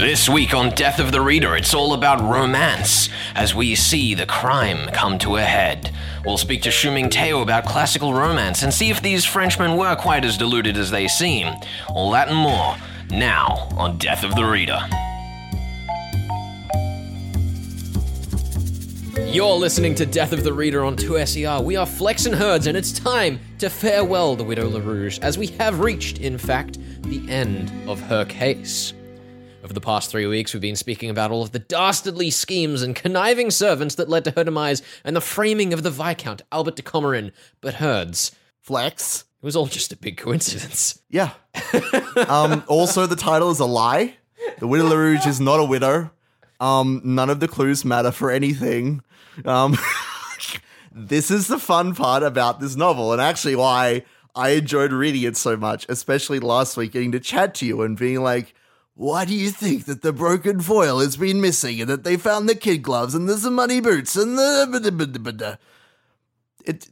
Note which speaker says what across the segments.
Speaker 1: This week on Death of the Reader, it's all about romance as we see the crime come to a head. We'll speak to Hsu-Ming Teo about classical romance and see if these Frenchmen were quite as deluded as they seem. All that and more now on Death of the Reader.
Speaker 2: You're listening to Death of the Reader on 2SER. We are Flex and Herds, and it's time to farewell the Widow LaRouge, as we have reached, in fact, the end of her case. Over the past three weeks, we've been speaking about all of the dastardly schemes and conniving servants that led to her demise and the framing of the Viscount Albert de Commarin. But Herds,
Speaker 3: Flex.
Speaker 2: it was all just a big coincidence.
Speaker 3: Yeah. um, also, the title is a lie. The Widow LaRouge is not a widow. Um, none of the clues matter for anything. Um, this is the fun part about this novel, and actually why I enjoyed reading it so much, especially last week, getting to chat to you and being like, why do you think that the broken foil has been missing and that they found the kid gloves and there's the money boots and the. It,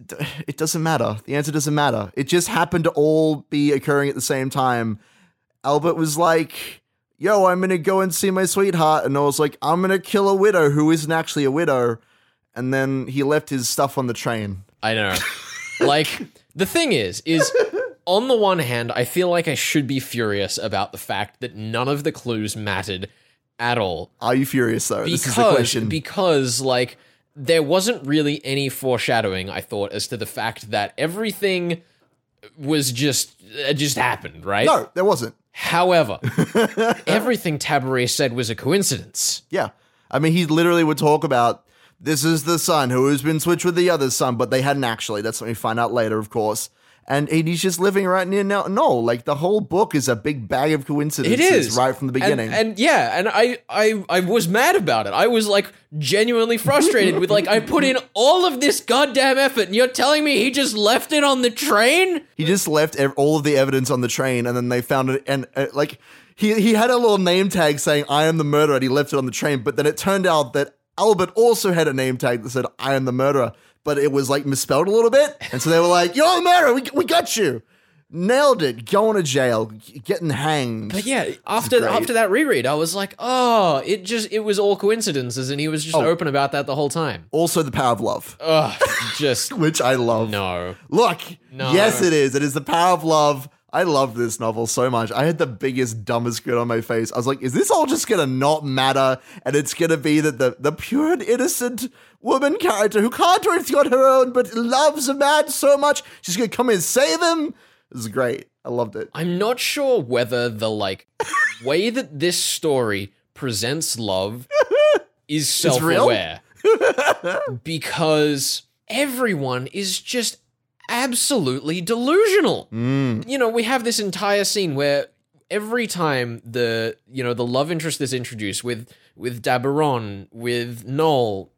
Speaker 3: it doesn't matter. The answer doesn't matter. It just happened to all be occurring at the same time. Albert was like, yo, I'm going to go and see my sweetheart. And I was like, I'm going to kill a widow who isn't actually a widow. And then he left his stuff on the train.
Speaker 2: I know. like, the thing is, is on the one hand, I feel like I should be furious about the fact that none of the clues mattered at all.
Speaker 3: Are you furious though? this is the
Speaker 2: Because,
Speaker 3: question.
Speaker 2: because, like, there wasn't really any foreshadowing, I thought, as to the fact that everything was just, it just happened, right?
Speaker 3: no, there wasn't.
Speaker 2: However, everything Tabaret said was a coincidence.
Speaker 3: Yeah. I mean, he literally would talk about this is the son who has been switched with the other son, but they hadn't actually. That's what we find out later, of course. And he's just living right near now. No, like the whole book is a big bag of coincidences
Speaker 2: It is
Speaker 3: right from the beginning.
Speaker 2: and, and yeah, and I, I, I was mad about it. I was like genuinely frustrated with like I put in all of this goddamn effort, and you're telling me he just left it on the train?
Speaker 3: he just left ev- all of the evidence on the train, and then they found it. And uh, like he he had a little name tag saying "I am the murderer," and he left it on the train. But then it turned out that Albert also had a name tag that said "I am the murderer," but it was like misspelled a little bit, and so they were like, "You're the murderer. We we got you." Nailed it. Going to jail, getting hanged.
Speaker 2: But yeah, after after that reread, I was like, oh, it just it was all coincidences, and he was just
Speaker 3: Oh.
Speaker 2: open about that the whole time.
Speaker 3: Also, the power of love,
Speaker 2: Ugh, just
Speaker 3: which I love.
Speaker 2: no.
Speaker 3: Look,
Speaker 2: No.
Speaker 3: yes, it is. It is the power of love. I love this novel so much. I had the biggest, dumbest grin on my face. I was like, is this all just gonna not matter? And it's gonna be that the, the pure and innocent woman character who can't do anything on her own but loves a man so much, she's gonna come in and save him. This is great. I loved it.
Speaker 2: I'm not sure whether the like way that this story presents love is self-aware. because everyone is just absolutely delusional. Mm. You know, we have this entire scene where every time the you know the love interest is introduced with with Daburon, with Noel,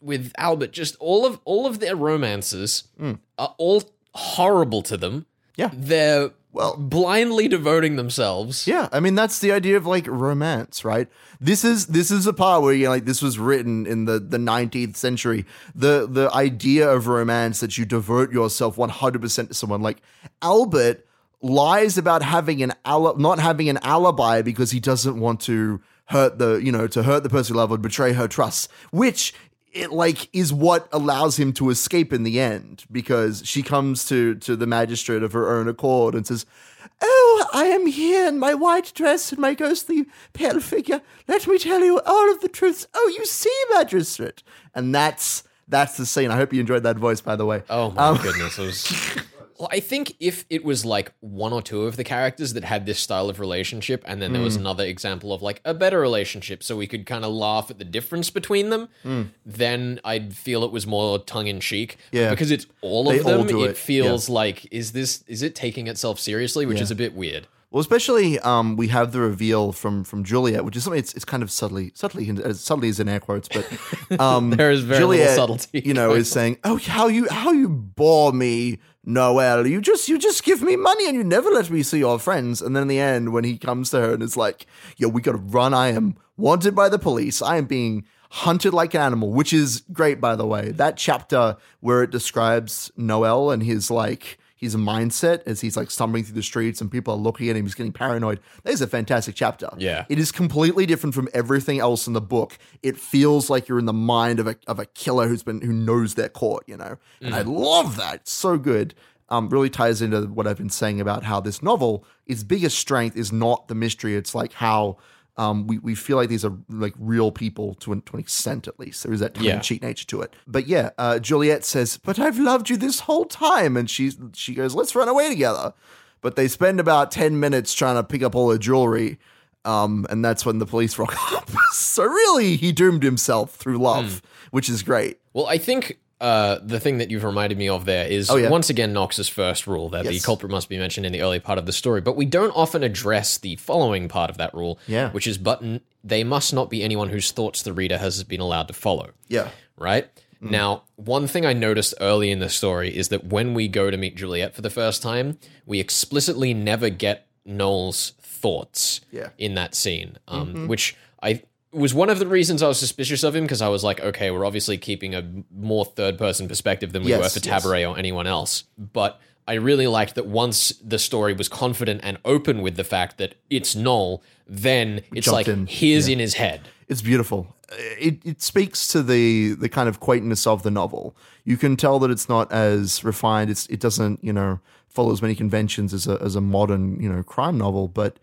Speaker 2: with Albert, just all of all of their romances mm. are all horrible to them.
Speaker 3: Yeah.
Speaker 2: They're
Speaker 3: Well-
Speaker 2: blindly devoting themselves.
Speaker 3: Yeah, I mean that's the idea of like romance, right? This is this is a part where you know, like this was written in the the 19th century. The the idea of romance that you devote yourself 100% to someone like Albert lies about having an ali- not having an alibi because he doesn't want to hurt the, you know, to hurt the person he loves or betray her trust, which it like is what allows him to escape in the end because she comes to to the magistrate of her own accord and says Oh, I am here in my white dress and my ghostly pale figure. Let me tell you all of the truths. Oh, you see, magistrate. And that's that's the scene. I hope you enjoyed that voice, by the way.
Speaker 2: Oh my um, goodness, it was. Well, I think if it was like one or two of the characters that had this style of relationship, and then there
Speaker 3: Hmm.
Speaker 2: was another example of like a better relationship, so we could kind of laugh at the difference between them, then I'd feel it was more tongue in cheek.
Speaker 3: Hmm. Yeah.
Speaker 2: because it's all
Speaker 3: They
Speaker 2: of them.
Speaker 3: do
Speaker 2: it
Speaker 3: it,
Speaker 2: feels like is this is it taking itself seriously, which is a bit weird.
Speaker 3: Well, especially um, we have the reveal from from Juliet, which is something it's, it's kind of subtly subtly as subtly as in air quotes, but um,
Speaker 2: There is very little
Speaker 3: Juliet,
Speaker 2: subtlety
Speaker 3: You know, is saying, "Oh, how you how you bore me, Noel. You just you just give me money and you never let me see your friends." And then in the end, when he comes to her and is like, "Yo, we gotta run. I am wanted by the police. I am being." Hunted like an animal, which is great, by the way. That chapter where it describes Noel and his like his mindset as he's like stumbling through the streets and people are looking at him, he's getting paranoid. That is a fantastic chapter.
Speaker 2: Yeah.
Speaker 3: It is completely different from everything else in the book. It feels like you're in the mind of a of a killer who's been who knows their court, you know. And I love that. It's so good. Um, really ties into what I've been saying about how this novel, its biggest strength is not the mystery. It's like how um, we, we feel like these are like real people to an, to an extent, at least. There is that tongue
Speaker 2: Yeah.
Speaker 3: cheek nature to it. But yeah, uh, Juliet says, "But I've loved you this whole time," and she she goes, "Let's run away together." But they spend about ten minutes trying to pick up all her jewelry, um, and that's when the police rock up. so really, he doomed himself through love, which is great.
Speaker 2: Well, I think uh, the thing that you've reminded me of there is
Speaker 3: Oh, yeah.
Speaker 2: once again Knox's first rule that the culprit must be mentioned in the early part of the story, but we don't often address the following part of that rule,
Speaker 3: Yeah.
Speaker 2: which is button they must not be anyone whose thoughts the reader has been allowed to follow.
Speaker 3: Yeah,
Speaker 2: right? Now, one thing I noticed early in the story is that when we go to meet Juliet for the first time, we explicitly never get Noel's thoughts
Speaker 3: Yeah. Mm-hmm.
Speaker 2: in that scene, um, which I was one of the reasons I was suspicious of him because I was like, okay, we're obviously keeping a more third person perspective than we
Speaker 3: Yes,
Speaker 2: were for
Speaker 3: yes.
Speaker 2: Tabaret or anyone else. But I really liked that once the story was confident and open with the fact that it's Noel, then it's
Speaker 3: Jumped
Speaker 2: like
Speaker 3: in.
Speaker 2: here's in his head.
Speaker 3: It's beautiful. It, it speaks to the the kind of quaintness of the novel. You can tell that it's not as refined. It's it doesn't you know follow as many conventions as a as a modern you know crime novel, but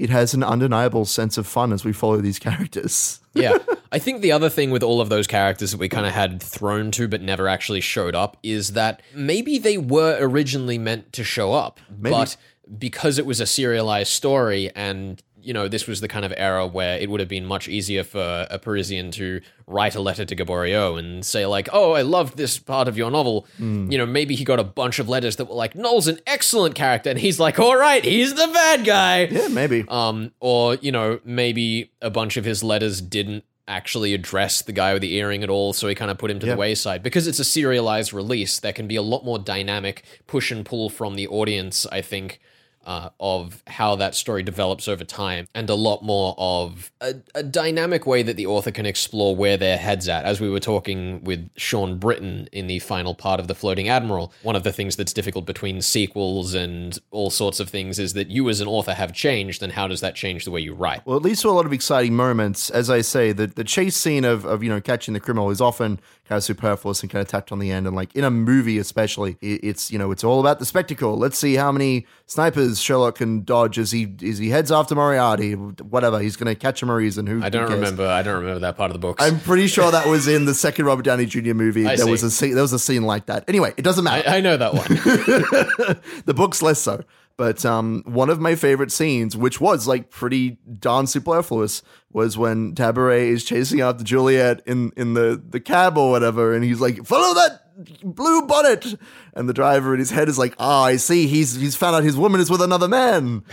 Speaker 3: it has an undeniable sense of fun as we follow these characters.
Speaker 2: yeah. I think the other thing with all of those characters that we kind of had thrown to but never actually showed up is that maybe they were originally meant to show up, but because it was a serialized story and you know, this was the kind of era where it would have been much easier for a Parisian to write a letter to Gaboriau and say, like, oh, I loved this part of your novel. You know, maybe he got a bunch of letters that were like, Noel's an excellent character. And he's like, all right, he's the bad guy.
Speaker 3: Yeah, maybe.
Speaker 2: Um, or you know, maybe a bunch of his letters didn't actually address the guy with the earring at all, so he kind of put him to the wayside. Because it's a serialized release, there can be a lot more dynamic push and pull from the audience. I think. Uh, of how that story develops over time, and a lot more of a, a dynamic way that the author can explore where their head's at. As we were talking with Sean Britton in the final part of The Floating Admiral, one of the things that's difficult between sequels and all sorts of things is that you as an author have changed, and how does that change the way you write?
Speaker 3: Well, it leads to a lot of exciting moments. As I say, the, the chase scene of, of, you know, catching the criminal is often kind of superfluous and kind of tacked on the end. And like in a movie, especially, it, it's, you know, it's all about the spectacle. Let's see how many snipers Sherlock can dodge as he, as he heads after Moriarty, whatever. He's going to catch him a reason. Who
Speaker 2: I don't
Speaker 3: cares?
Speaker 2: remember. I don't remember that part of the book.
Speaker 3: I'm pretty sure that was in the second Robert Downey Jr. movie.
Speaker 2: I
Speaker 3: there
Speaker 2: see.
Speaker 3: was a scene, there was a scene like that. Anyway, it doesn't matter.
Speaker 2: I, I know that one.
Speaker 3: the book's less so. But um, one of my favorite scenes, which was like pretty darn superfluous, was when Tabaret is chasing after Juliet in, in the, the cab or whatever, and he's like, "Follow that blue bonnet," and the driver in his head is like, "Ah, I see. He's he's found out his woman is with another man,"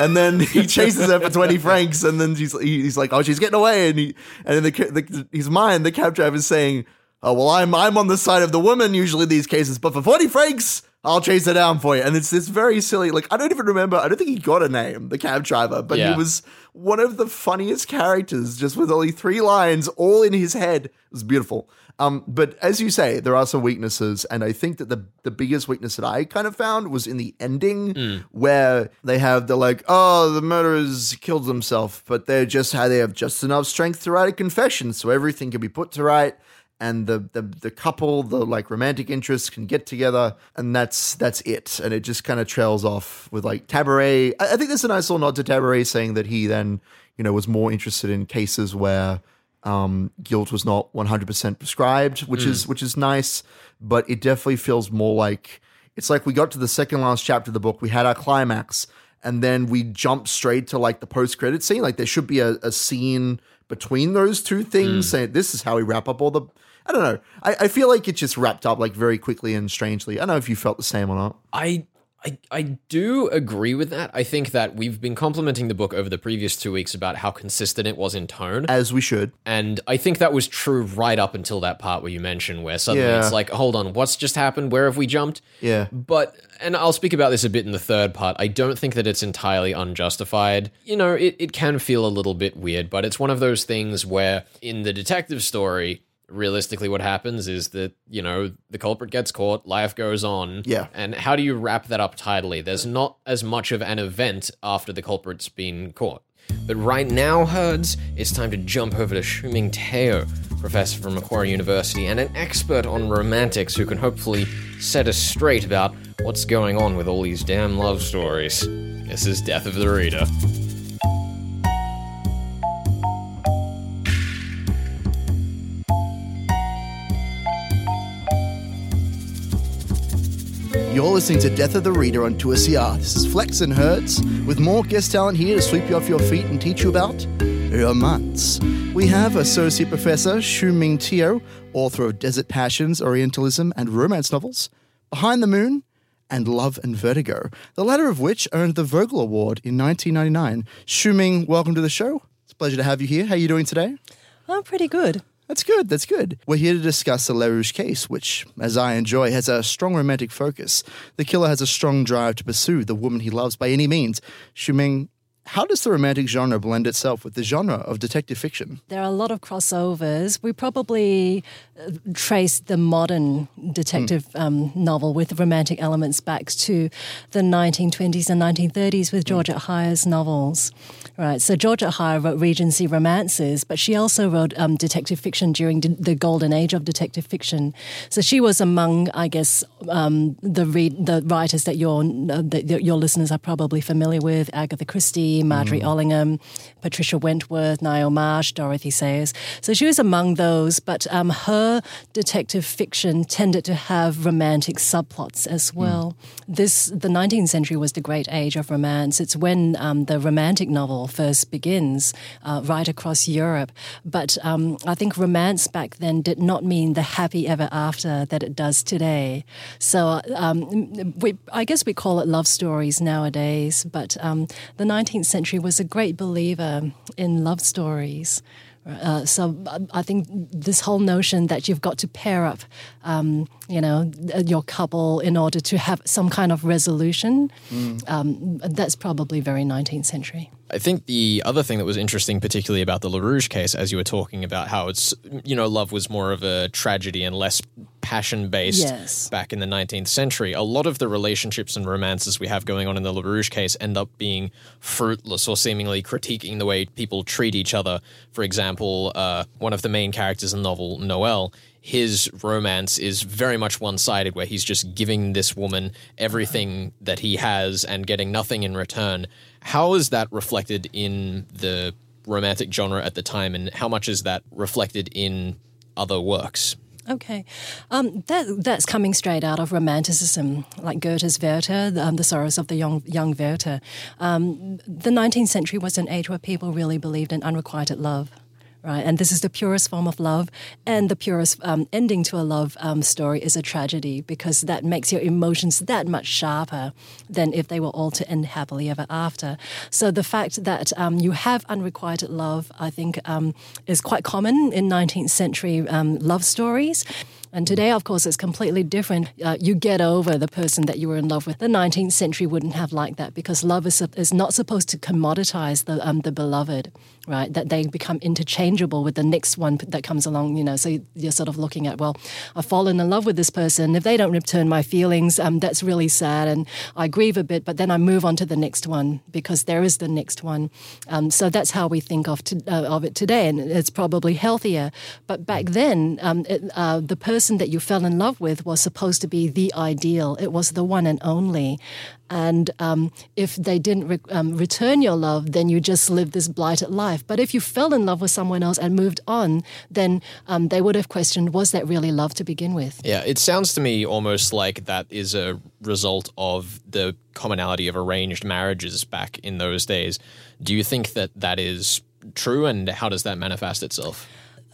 Speaker 3: and then he chases her for twenty francs, and then she's he's like, "Oh, she's getting away," and he and in the, the his mind, the cab driver's saying. Oh well, I'm I'm on the side of the woman usually in these cases, but for forty francs, I'll chase her down for you. And it's this very silly. Like I don't even remember. I don't think he got a name, the cab driver, but
Speaker 2: Yeah.
Speaker 3: he was one of the funniest characters, just with only three lines, all in his head. It was beautiful. Um, but as you say, there are some weaknesses, and I think that the the biggest weakness that I kind of found was in the ending, where they have the like, oh, the murderers killed themselves, but they're just how they have just enough strength to write a confession, so everything can be put to right and the, the the couple, the like romantic interests can get together, and that's that's it. And it just kind of trails off with like Tabaret. I, I think there's a nice little nod to Tabaret saying that he then, you know, was more interested in cases where um, guilt was not 100% prescribed, which is which is nice. But it definitely feels more like it's like we got to the second last chapter of the book, we had our climax, and then we jump straight to like the post credit scene. Like there should be a, a scene between those two things mm. saying this is how we wrap up all the I don't know. I, I feel like it just wrapped up like very quickly and strangely. I don't know if you felt the same or not.
Speaker 2: I, I I do agree with that. I think that we've been complimenting the book over the previous two weeks about how consistent it was in tone.
Speaker 3: As we should.
Speaker 2: And I think that was true right up until that part where you mentioned where suddenly
Speaker 3: Yeah.
Speaker 2: it's like, hold on, what's just happened? Where have we jumped?
Speaker 3: Yeah.
Speaker 2: But, and I'll speak about this a bit in the third part, I don't think that it's entirely unjustified. You know, it, it can feel a little bit weird, but it's one of those things where in the detective story, realistically what happens is that you know the culprit gets caught life goes on.
Speaker 3: Yeah.
Speaker 2: and how do you wrap that up tidily? There's not as much of an event after the culprit's been caught. But right now herds it's time to jump over to hsu-ming teo professor from macquarie university and an expert on romantics who can hopefully set us straight about what's going on with all these damn love stories. This is death of the reader
Speaker 4: You're listening to Death of the Reader on 2SER. This is Flex and Herds, with more guest talent here to sweep you off your feet and teach you about romance. We have Associate Professor Hsu-Ming Teo, author of Desert Passions, Orientalism, and romance novels, Behind the Moon, and Love and Vertigo, the latter of which earned the Vogel Award in 1999. Shu Ming, welcome to the show. It's a pleasure to have you here. How are you doing today?
Speaker 5: I'm pretty good.
Speaker 4: That's good. That's good. We're here to discuss the LaRouge case, which, as I enjoy, has a strong romantic focus. The killer has a strong drive to pursue the woman he loves by any means. Hsu-Ming, how does the romantic genre blend itself with the genre of detective fiction?
Speaker 5: There are a lot of crossovers. We probably trace the modern detective um, novel with romantic elements back to the 1920s and 1930s with Georgette Heyer's novels. Right, so Georgette Heyer wrote Regency romances, but she also wrote um, detective fiction during d- the golden age of detective fiction. So she was among, I guess, um, the read, the writers that your uh, that your listeners are probably familiar with: Agatha Christie, Margery Allingham, Patricia Wentworth, Ngaio Marsh, Dorothy Sayers. So she was among those, but um, her detective fiction tended to have romantic subplots as well. This the 19th century was the great age of romance. It's when um, the romantic novel first begins uh, right across Europe. But um, I think romance back then did not mean the happy ever after that it does today. So um, we, I guess we call it love stories nowadays. But um, the 19th century was a great believer in love stories. Uh, so I think this whole notion that you've got to pair up, um, you know, your couple in order to have some kind of resolution, um, that's probably very 19th century.
Speaker 2: I think the other thing that was interesting, particularly about the LaRouge case, as you were talking about how it's, you know, love was more of a tragedy and less passion based
Speaker 5: Yes.
Speaker 2: back in the 19th century. A lot of the relationships and romances we have going on in the LaRouge case end up being fruitless or seemingly critiquing the way people treat each other. For example, uh, one of the main characters in the novel, Noel, his romance is very much one sided, where he's just giving this woman everything that he has and getting nothing in return. How is that reflected in the romantic genre at the time, and how much is that reflected in other works?
Speaker 5: Okay, um, that that's coming straight out of Romanticism, like Goethe's Werther, the, um, the sorrows of the young young Werther. Um, the 19th century was an age where people really believed in unrequited love. Right, and this is the purest form of love, and the purest um, ending to a love um, story is a tragedy because that makes your emotions that much sharper than if they were all to end happily ever after. So the fact that um, you have unrequited love, I think, um, is quite common in 19th century um, love stories. And today, of course, it's completely different. Uh, you get over the person that you were in love with. The 19th century wouldn't have liked that because love is, is not supposed to commoditize the, um, the beloved, right? That they become interchangeable with the next one that comes along, you know. So you're sort of looking at, well, I've fallen in love with this person. If they don't return my feelings, um, that's really sad. And I grieve a bit, but then I move on to the next one because there is the next one. Um, so that's how we think of, to, uh, of it today. And it's probably healthier. But back then, um, it, uh, the person that you fell in love with was supposed to be the ideal. It was the one and only. And um, if they didn't re- um, return your love, then you just lived this blighted life. But if you fell in love with someone else and moved on, then um, they would have questioned, was that really love to begin with?
Speaker 2: Yeah, it sounds to me almost like that is a result of the commonality of arranged marriages back in those days. Do you think that that is true, and how does that manifest itself?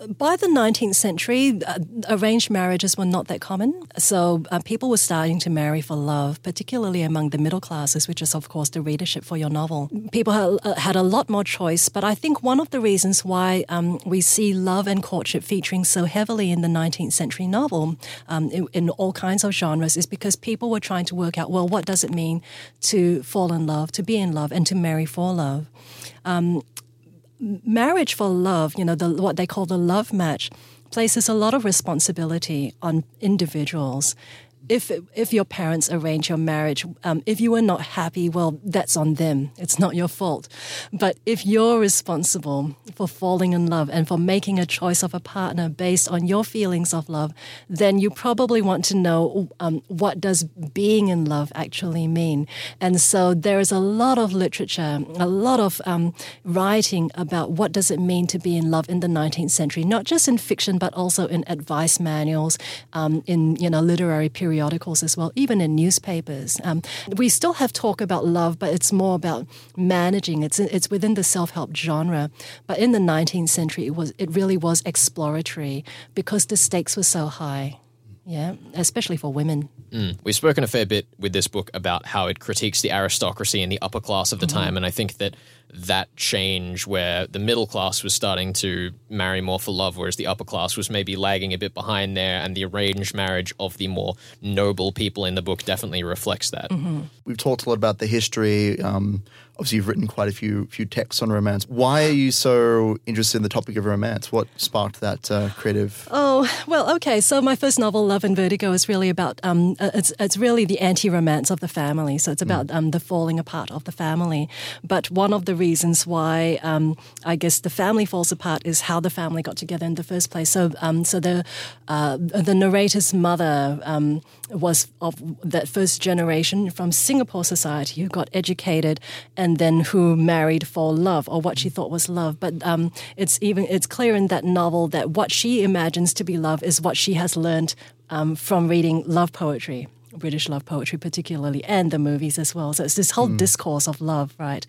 Speaker 5: By the 19th century, uh, arranged marriages were not that common. So uh, people were starting to marry for love, particularly among the middle classes, which is, of course, the readership for your novel. People had, uh, had a lot more choice, but I think one of the reasons why um, we see love and courtship featuring so heavily in the 19th century novel um, in, in all kinds of genres is because people were trying to work out well, what does it mean to fall in love, to be in love, and to marry for love? Um, marriage for love, you know, the, what they call the love match, places a lot of responsibility on individuals. If, if your parents arrange your marriage, um, if you are not happy, well, that's on them. It's not your fault. But if you're responsible for falling in love and for making a choice of a partner based on your feelings of love, then you probably want to know um, what does being in love actually mean. And so there is a lot of literature, a lot of um, writing about what does it mean to be in love in the 19th century, not just in fiction, but also in advice manuals, um, in you know literary periodicals as well, even in newspapers. Um, we still have talk about love, but it's more about managing. It's it's within the self help genre. But in the 19th century, it was it really was exploratory because the stakes were so high. Yeah, especially for women.
Speaker 2: Mm. We've spoken a fair bit with this book about how it critiques the aristocracy and the upper class of the time, and I think that that change where the middle class was starting to marry more for love, whereas the upper class was maybe lagging a bit behind there, and the arranged marriage of the more noble people in the book definitely reflects that.
Speaker 4: We've talked a lot about the history. Um, obviously, you've written quite a few few texts on romance. Why are you so interested in the topic of romance? What sparked that uh, creative?
Speaker 5: Oh well, okay. So my first novel, Love and Vertigo, is really about um, uh, it's it's really the anti-romance of the family. So it's about um, the falling apart of the family. But one of the reasons why um, I guess the family falls apart is how the family got together in the first place. So um, so the uh, the narrator's mother um, was of that first generation from Singapore society who got educated and then who married for love or what she thought was love. But um, it's even it's clear in that novel that what she imagines to be love is what she has learned um, from reading love poetry. British love poetry, particularly, and the movies as well. So it's this whole discourse of love, right?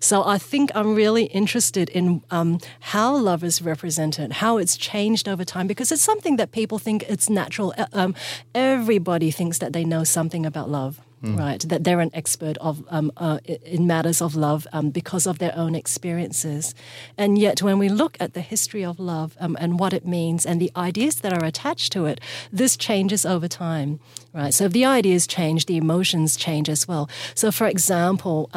Speaker 5: So I think I'm really interested in um, how love is represented, how it's changed over time, because it's something that people think it's natural. Uh, Um, everybody thinks that they know something about love. Right, that they're an expert of um, uh, in matters of love um, because of their own experiences, and yet when we look at the history of love um, and what it means and the ideas that are attached to it, this changes over time. Right, so the ideas change, the emotions change as well. So, for example.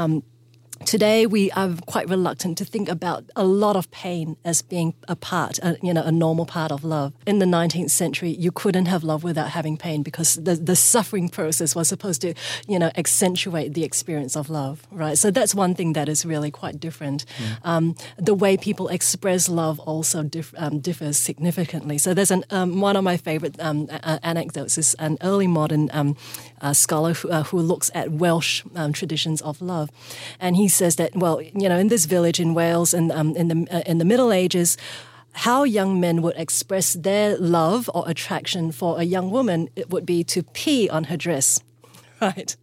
Speaker 5: Today, we are quite reluctant to think about a lot of pain as being a part, a, you know, a normal part of love. In the 19th century, you couldn't have love without having pain because the, the suffering process was supposed to, you know, accentuate the experience of love, right? So that's one thing that is really quite different. Um, the way people express love also dif- um, differs significantly. So there's an um, one of my favorite um, a- a- anecdotes is an early modern um, uh, scholar who, uh, who looks at Welsh um, traditions of love, and he says that well, you know, in this village in Wales and um, in the uh, in the Middle Ages. How young men would express their love or attraction for a young woman, it would be to pee on her dress, right?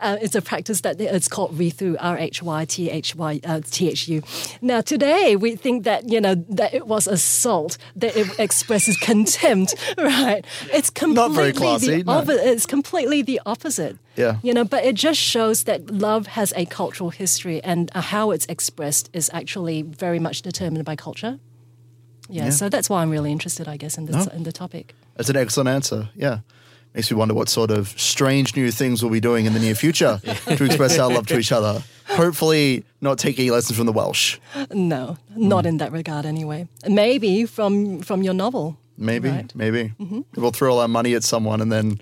Speaker 5: Uh, it's a practice that it's called Rithu, R H Y T H Y uh, T H U. Now today we think that you know that it was assault, that it expresses contempt, right? It's completely
Speaker 4: Not very classy,
Speaker 5: the
Speaker 4: no.
Speaker 5: It's completely the opposite.
Speaker 4: Yeah.
Speaker 5: you know, but it just shows that love has a cultural history, and uh, how it's expressed is actually very much determined by culture. Yeah,
Speaker 4: Yeah.
Speaker 5: so that's why I'm really interested, I guess, in this in the topic.
Speaker 4: That's an excellent answer. Yeah. Makes me wonder what sort of strange new things we'll be doing in the near future to express our love to each other. Hopefully, not taking lessons from the Welsh.
Speaker 5: No, not in that regard, anyway. Maybe from from your novel.
Speaker 4: Maybe,
Speaker 5: Right.
Speaker 4: maybe. Mm-hmm. We'll throw all our money at someone and then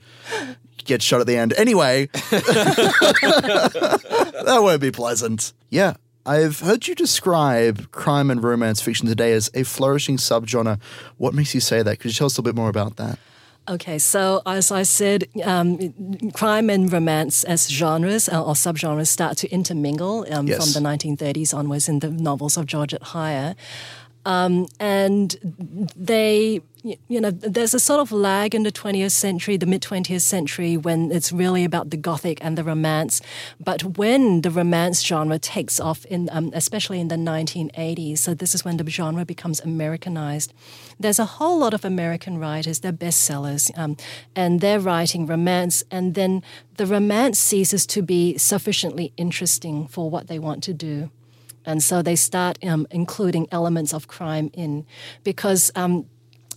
Speaker 4: get shot at the end. Anyway, that won't be pleasant. Yeah. I've heard you describe crime and romance fiction today as a flourishing subgenre. What makes you say that? Could you tell us a little bit more about that?
Speaker 5: Okay, so as I said, um, crime and romance as genres uh, or subgenres start to intermingle um,
Speaker 4: Yes.
Speaker 5: from the 1930s onwards in the novels of Georgette Heyer. Um, and they, you know, there's a sort of lag in the 20th century, the mid 20th century, when it's really about the gothic and the romance. But when the romance genre takes off, in um, especially in the 1980s, so this is when the genre becomes Americanized. There's a whole lot of American writers, they're bestsellers, um, and they're writing romance, and then the romance ceases to be sufficiently interesting for what they want to do. And so they start um, including elements of crime in because um,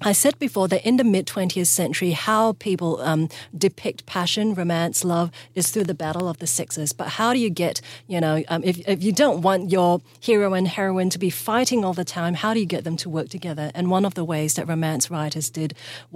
Speaker 5: I said before that in the mid 20th century, how people um, depict passion, romance, love is through the battle of the sexes. But how do you get, you know, um, if, if you don't want your hero and heroine to be fighting all the time, how do you get them to work together? And one of the ways that romance writers did,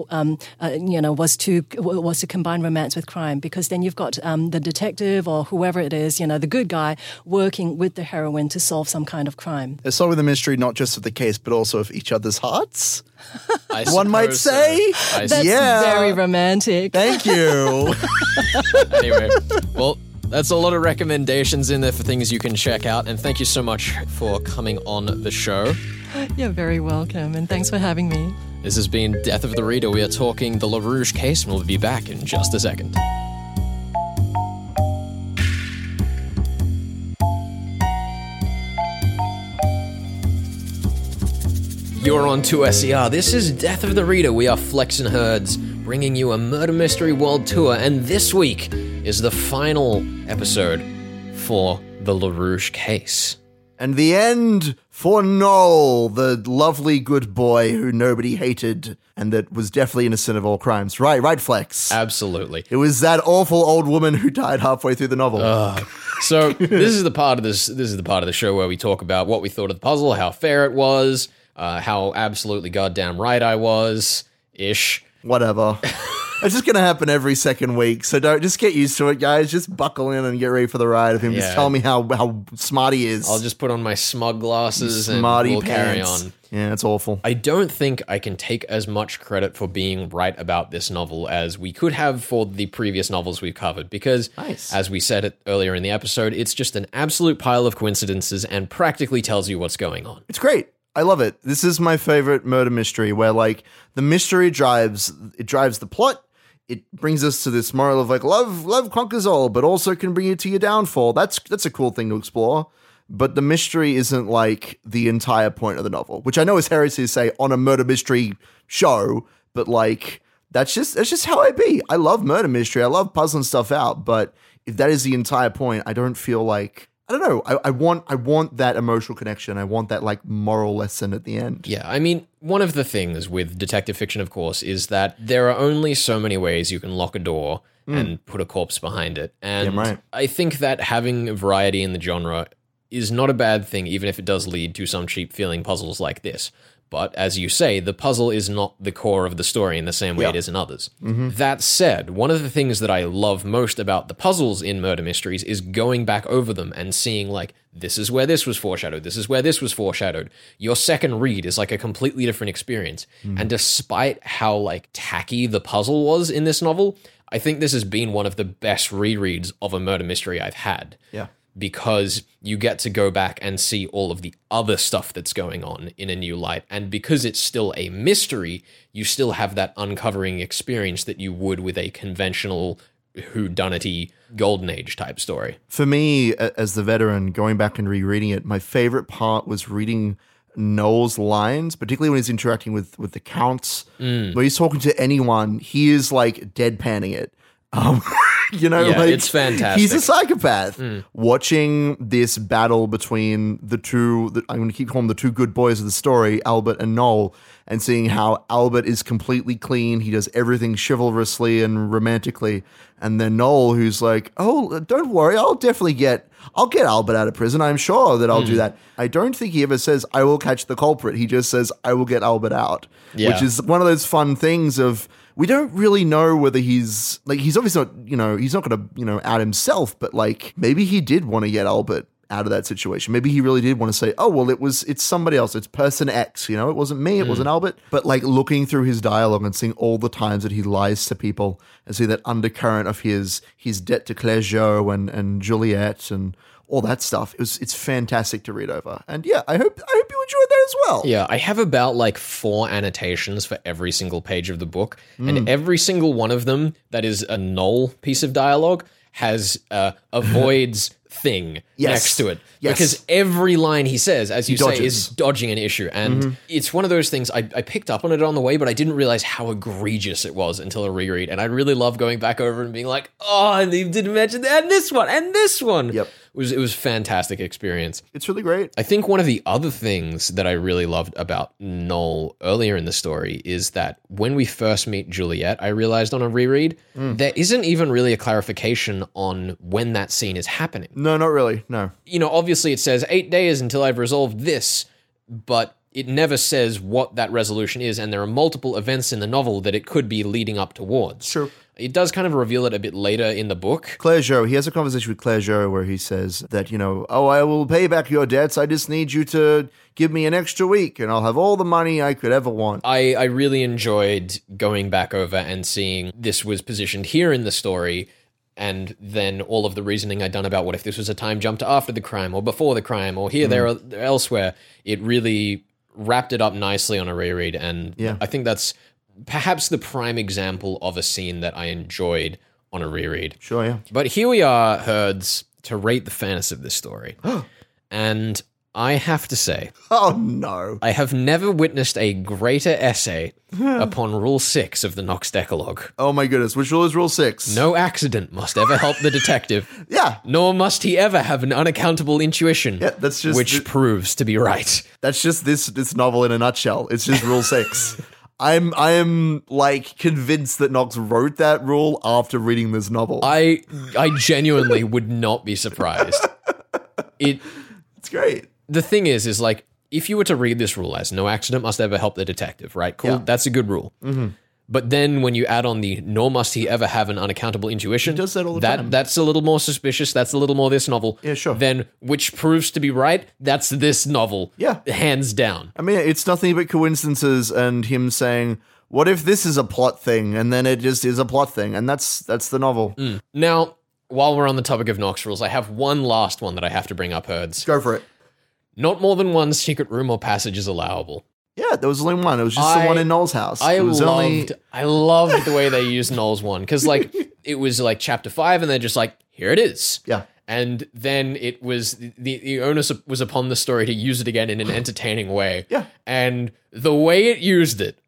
Speaker 5: um, uh, you know, was to was to combine romance with crime because then you've got um, the detective or whoever it is, you know, the good guy working with the heroine to solve some kind of crime.
Speaker 4: They're solving the mystery not just of the case, but also of each other's hearts.
Speaker 2: I
Speaker 4: One might
Speaker 2: suppose so.
Speaker 4: say.
Speaker 5: That's
Speaker 4: Yeah.
Speaker 5: very romantic.
Speaker 4: Thank you.
Speaker 2: anyway, well, that's a lot of recommendations in there for things you can check out. And thank you so much for coming on the show.
Speaker 5: You're very welcome, and thanks for having me.
Speaker 2: This has been Death of the Reader. We are talking the LaRouge case, and we'll be back in just a second. You're on 2SER. This is Death of the Reader. We are Flex and Herds, bringing you a murder mystery world tour, and this week is the final episode for the LaRouge case.
Speaker 3: And the end for Noel, the lovely good boy who nobody hated and that was definitely innocent of all crimes. Right, right, Flex.
Speaker 2: Absolutely.
Speaker 3: it was that awful old woman who died halfway through the novel.
Speaker 2: So this is the part of this. This is the part of the show where we talk about what we thought of the puzzle, how fair it was, uh, how absolutely goddamn right I was, ish.
Speaker 3: Whatever. it's just gonna happen every second week, so don't just get used to it, guys. Just buckle in and get ready for the ride of him.
Speaker 2: Yeah.
Speaker 3: Just tell me how how smart he is.
Speaker 2: I'll just put on my smug glasses and
Speaker 3: Smarty
Speaker 2: we'll carry on.
Speaker 3: Yeah, it's awful.
Speaker 2: I don't think I can take as much credit for being right about this novel as we could have for the previous novels we've covered because,
Speaker 3: Nice.
Speaker 2: as we said it earlier in the episode, it's just an absolute pile of coincidences and practically tells you what's going on.
Speaker 3: It's great. I love it. This is my favorite murder mystery where like the mystery drives it drives the plot. It brings us to this moral of like love love conquers all, but also can bring you to your downfall. That's that's a cool thing to explore. But the mystery isn't like the entire point of the novel, which I know is heresy to say on a murder mystery show, but like that's just that's just how I be. I love murder mystery. I love puzzling stuff out, but if that is the entire point, I don't feel like I don't know. I, I want I want that emotional connection. I want that like moral lesson at the end.
Speaker 2: Yeah, I mean, one of the things with detective fiction, of course, is that there are only so many ways you can lock a door hmm. and put a corpse behind it. And
Speaker 3: Damn right.
Speaker 2: I think that having variety in the genre is not a bad thing, even if it does lead to some cheap feeling puzzles like this. But as you say, the puzzle is not the core of the story in the same way it is in others. Mm-hmm. That said, one of the things that I love most about the puzzles in murder mysteries is going back over them and seeing, like, this is where this was foreshadowed, this is where this was foreshadowed. Your second read is like a completely different experience. Mm-hmm. And despite how, like, tacky the puzzle was in this novel, I think this has been one of the best rereads of a murder mystery I've had
Speaker 3: Yeah.
Speaker 2: Because you get to go back and see all of the other stuff that's going on in a new light. And because it's still a mystery, you still have that uncovering experience that you would with a conventional whodunity golden age type story.
Speaker 3: For me, as the veteran, going back and rereading it, my favorite part was reading Noel's lines, particularly when he's interacting with with the counts.
Speaker 2: Mm.
Speaker 3: When he's talking to anyone, he is like deadpanning it. Um, you know,
Speaker 2: Yeah,
Speaker 3: like
Speaker 2: it's fantastic.
Speaker 3: He's a psychopath.
Speaker 2: Mm.
Speaker 3: Watching this battle between the two, the, I'm going to keep calling them the two good boys of the story, Albert and Noel, and seeing how Albert is completely clean. He does everything chivalrously and romantically, and then Noel, who's like, "Oh, don't worry, I'll definitely get." I'll get Albert out of prison. I'm sure that I'll do
Speaker 2: Mm.
Speaker 3: that. I don't think he ever says, I will catch the culprit. He just says, I will get Albert out.
Speaker 2: Yeah.
Speaker 3: Which is one of those fun things of we don't really know whether he's like he's obviously not, you know, he's not gonna, you know, out himself, but like maybe he did want to get Albert out of that situation. Maybe he really did want to say, "Oh, well, it was it's somebody else. It's person X." You know, it wasn't me. It wasn't Albert. But like looking through his dialogue and seeing all the times that he lies to people and see that undercurrent of his his debt to Clergeot and and Juliet and all that stuff. It was it's fantastic to read over. And yeah, I hope I hope you enjoyed that as well.
Speaker 2: Yeah, I have about like four annotations for every single page of the book, and every single one of them that is a null piece of dialogue has uh, avoids thing
Speaker 3: Yes.
Speaker 2: next to it
Speaker 3: Yes.
Speaker 2: because every line he says, as you say,
Speaker 3: dodges.
Speaker 2: is dodging an issue, and mm-hmm. it's one of those things. I, I picked up on it on the way, but I didn't realize how egregious it was until a reread, and I really love going back over and being like, "Oh, and didn't mention that, and this one, and this one."
Speaker 3: Yep.
Speaker 2: Was it was fantastic experience.
Speaker 3: It's really great.
Speaker 2: I think one of the other things that I really loved about Noel earlier in the story is that when we first meet Juliet, I realized on a reread, mm. there isn't even really a clarification on when that scene is happening.
Speaker 3: No, not really. No.
Speaker 2: You know, obviously it says eight days until I've resolved this, but it never says what that resolution is, and there are multiple events in the novel that it could be leading up towards.
Speaker 3: True.
Speaker 2: It does kind of reveal it a bit later in the book.
Speaker 3: Clergeot, he has a conversation with Clergeot where he says that, you know, oh, I will pay back your debts. I just need you to give me an extra week and I'll have all the money I could ever want.
Speaker 2: I, I really enjoyed going back over and seeing this was positioned here in the story, and then all of the reasoning I'd done about what if this was a time jump to after the crime or before the crime or here, mm. there, or elsewhere. It really wrapped it up nicely on a reread, and
Speaker 3: Yeah.
Speaker 2: I think that's perhaps the prime example of a scene that I enjoyed on a reread.
Speaker 3: Sure, yeah.
Speaker 2: But here we are, Herds, to rate the fairness of this story. and I have to say,
Speaker 3: Oh, no.
Speaker 2: I have never witnessed a greater essay upon Rule 6 of the Knox Decalogue.
Speaker 3: Oh, my goodness. Which rule is rule six?
Speaker 2: No accident must ever help the detective,
Speaker 3: Yeah.
Speaker 2: nor must he ever have an unaccountable intuition,
Speaker 3: Yeah, that's just
Speaker 2: which
Speaker 3: th-
Speaker 2: proves to be right.
Speaker 3: That's just this this novel in a nutshell. It's just rule six. I'm I am like convinced that Knox wrote that rule after reading this novel.
Speaker 2: I I genuinely would not be surprised. It
Speaker 3: it's great.
Speaker 2: the thing is, is like if you were to read this rule as no accident must ever help the detective, right? Cool,
Speaker 3: Yeah. Mm-hmm.
Speaker 2: that's a good rule. But then when you add on the nor must he ever have an unaccountable intuition, he
Speaker 3: does that all the
Speaker 2: that
Speaker 3: time.
Speaker 2: that's a little more suspicious. That's a little more this novel.
Speaker 3: Yeah, sure.
Speaker 2: Then which proves to be right? That's this novel.
Speaker 3: Yeah.
Speaker 2: hands down.
Speaker 3: I mean, it's nothing but coincidences and him saying, "What if this is a plot thing?" and then it just is a plot thing, and that's that's the novel. Mm.
Speaker 2: Now, while we're on the topic of Knox rules, I have one last one that I have to bring up. Herds.
Speaker 3: Go for it.
Speaker 2: Not more than one secret room or passage is allowable.
Speaker 3: Yeah, there was only one. It was just
Speaker 2: I-
Speaker 3: the one in Noel's house.
Speaker 2: I loved,
Speaker 3: only
Speaker 2: I loved the way they used Noel's one because like it was like chapter five, and they're just like, here it is.
Speaker 3: yeah.
Speaker 2: And then it was the the onus was upon the story to use it again in an entertaining way.
Speaker 3: Yeah.
Speaker 2: And the way it used it,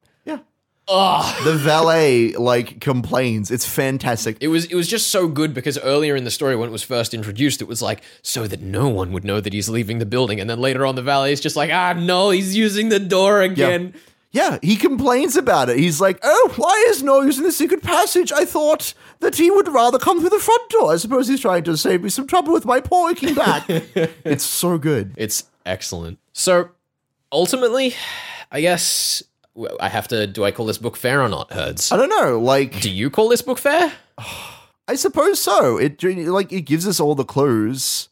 Speaker 3: Yeah.
Speaker 2: ah,
Speaker 3: The valet like complains. It's fantastic.
Speaker 2: it was it was just so good because earlier in the story when it was first introduced, it was like so that no one would know that he's leaving the building, and then later on the valet is just like, ah, no, he's using the door again.
Speaker 3: Yeah, he complains about it. He's like, "Oh, why is Noel using the secret passage? I thought that he would rather come through the front door. I suppose he's trying to save me some trouble with my poking back." it's so good.
Speaker 2: It's excellent. So ultimately, I guess I have to. Do I call this book fair or not, Herds?
Speaker 3: I don't know, like
Speaker 2: Do you call this book fair?
Speaker 3: I suppose so. It like it gives us all the clues.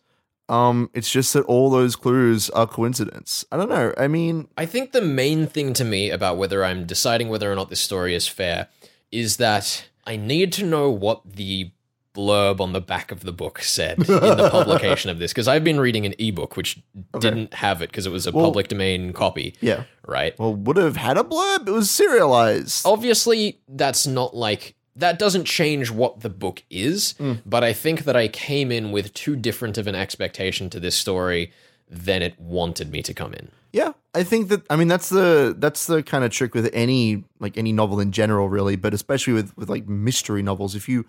Speaker 3: Um, it's just that all those clues are coincidence. I don't know. I mean,
Speaker 2: I think the main thing to me about whether I'm deciding whether or not this story is fair is that I need to know what the blurb on the back of the book said in the publication of this because I've been reading an ebook which didn't have it because it was a public domain copy.
Speaker 3: yeah.
Speaker 2: Right.
Speaker 3: Well, would have had a blurb. It was serialized.
Speaker 2: obviously that's not like that doesn't change what the book is mm. but i think that i came in with too different of an expectation to this story than it wanted me to come in
Speaker 3: Yeah, I think that I mean that's the that's the kind of trick with any like any novel in general, really, but especially with with like mystery novels. If you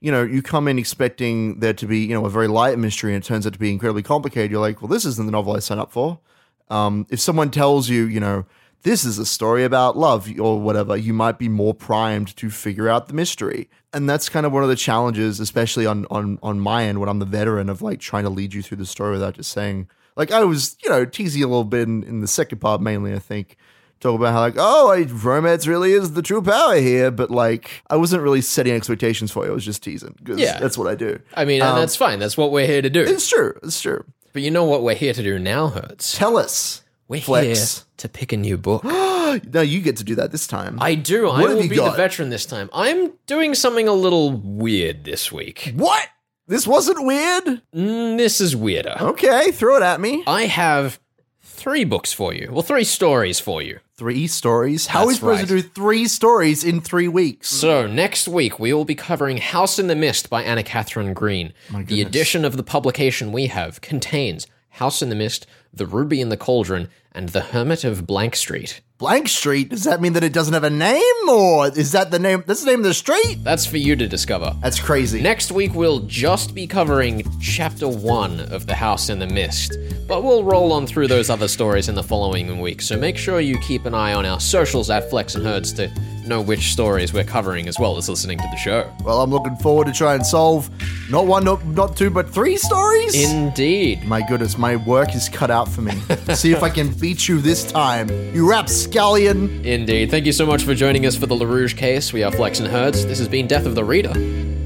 Speaker 3: you know you come in expecting there to be you know a very light mystery and it turns out to be incredibly complicated, you're like, well, this isn't the novel I signed up for. Um, if someone tells you, you know, this is a story about love or whatever, you might be more primed to figure out the mystery. And that's kind of one of the challenges, especially on on on my end when I'm the veteran of like trying to lead you through the story without just saying like I was, you know, teasing a little bit in, in the second part mainly, I think. Talk about how like, oh, I, romance really is the true power here, but like I wasn't really setting expectations for you. I was just teasing because
Speaker 2: Yeah.
Speaker 3: that's what I do.
Speaker 2: i mean and that's fine that's what we're here to do
Speaker 3: It's true. It's true.
Speaker 2: but you know what we're here to do now Herds
Speaker 3: Tell us.
Speaker 2: we're
Speaker 3: Flex.
Speaker 2: here to pick a new book
Speaker 3: No, you get to do that this time.
Speaker 2: i do i
Speaker 3: What have
Speaker 2: will be
Speaker 3: got?
Speaker 2: the veteran this time i'm doing something a little weird this week
Speaker 3: what? This wasn't weird?
Speaker 2: Mm, this is weirder
Speaker 3: Okay, throw it at me.
Speaker 2: i have three books for you well three stories for you
Speaker 3: Three stories. How are we
Speaker 2: That's
Speaker 3: supposed to do three stories in three weeks?
Speaker 2: So, next week we will be covering House in the Mist by Anna Katharine Green. The edition of the publication we have contains House in the Mist, The Ruby in the Cauldron, and The Hermit of Blank Street.
Speaker 3: Blank Street. Does that mean that it doesn't have a name, or is that the name? That's the name of the street.
Speaker 2: That's for you to discover.
Speaker 3: That's crazy.
Speaker 2: Next week, we'll just be covering chapter one of The House in the Mist, but we'll roll on through those other stories in the following week, so make sure you keep an eye on our socials at Flex and Herds to know which stories we're covering as well as listening to the show.
Speaker 3: Well, I'm looking forward to try and solve not one, not, not two, but three stories.
Speaker 2: Indeed.
Speaker 3: my goodness, my work is cut out for me. See if I can beat you this time, you rapscallion.
Speaker 2: Indeed. Thank you so much for joining us for the LaRouge case. We are Flex and Herds. This has been Death of the Reader.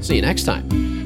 Speaker 2: See you next time.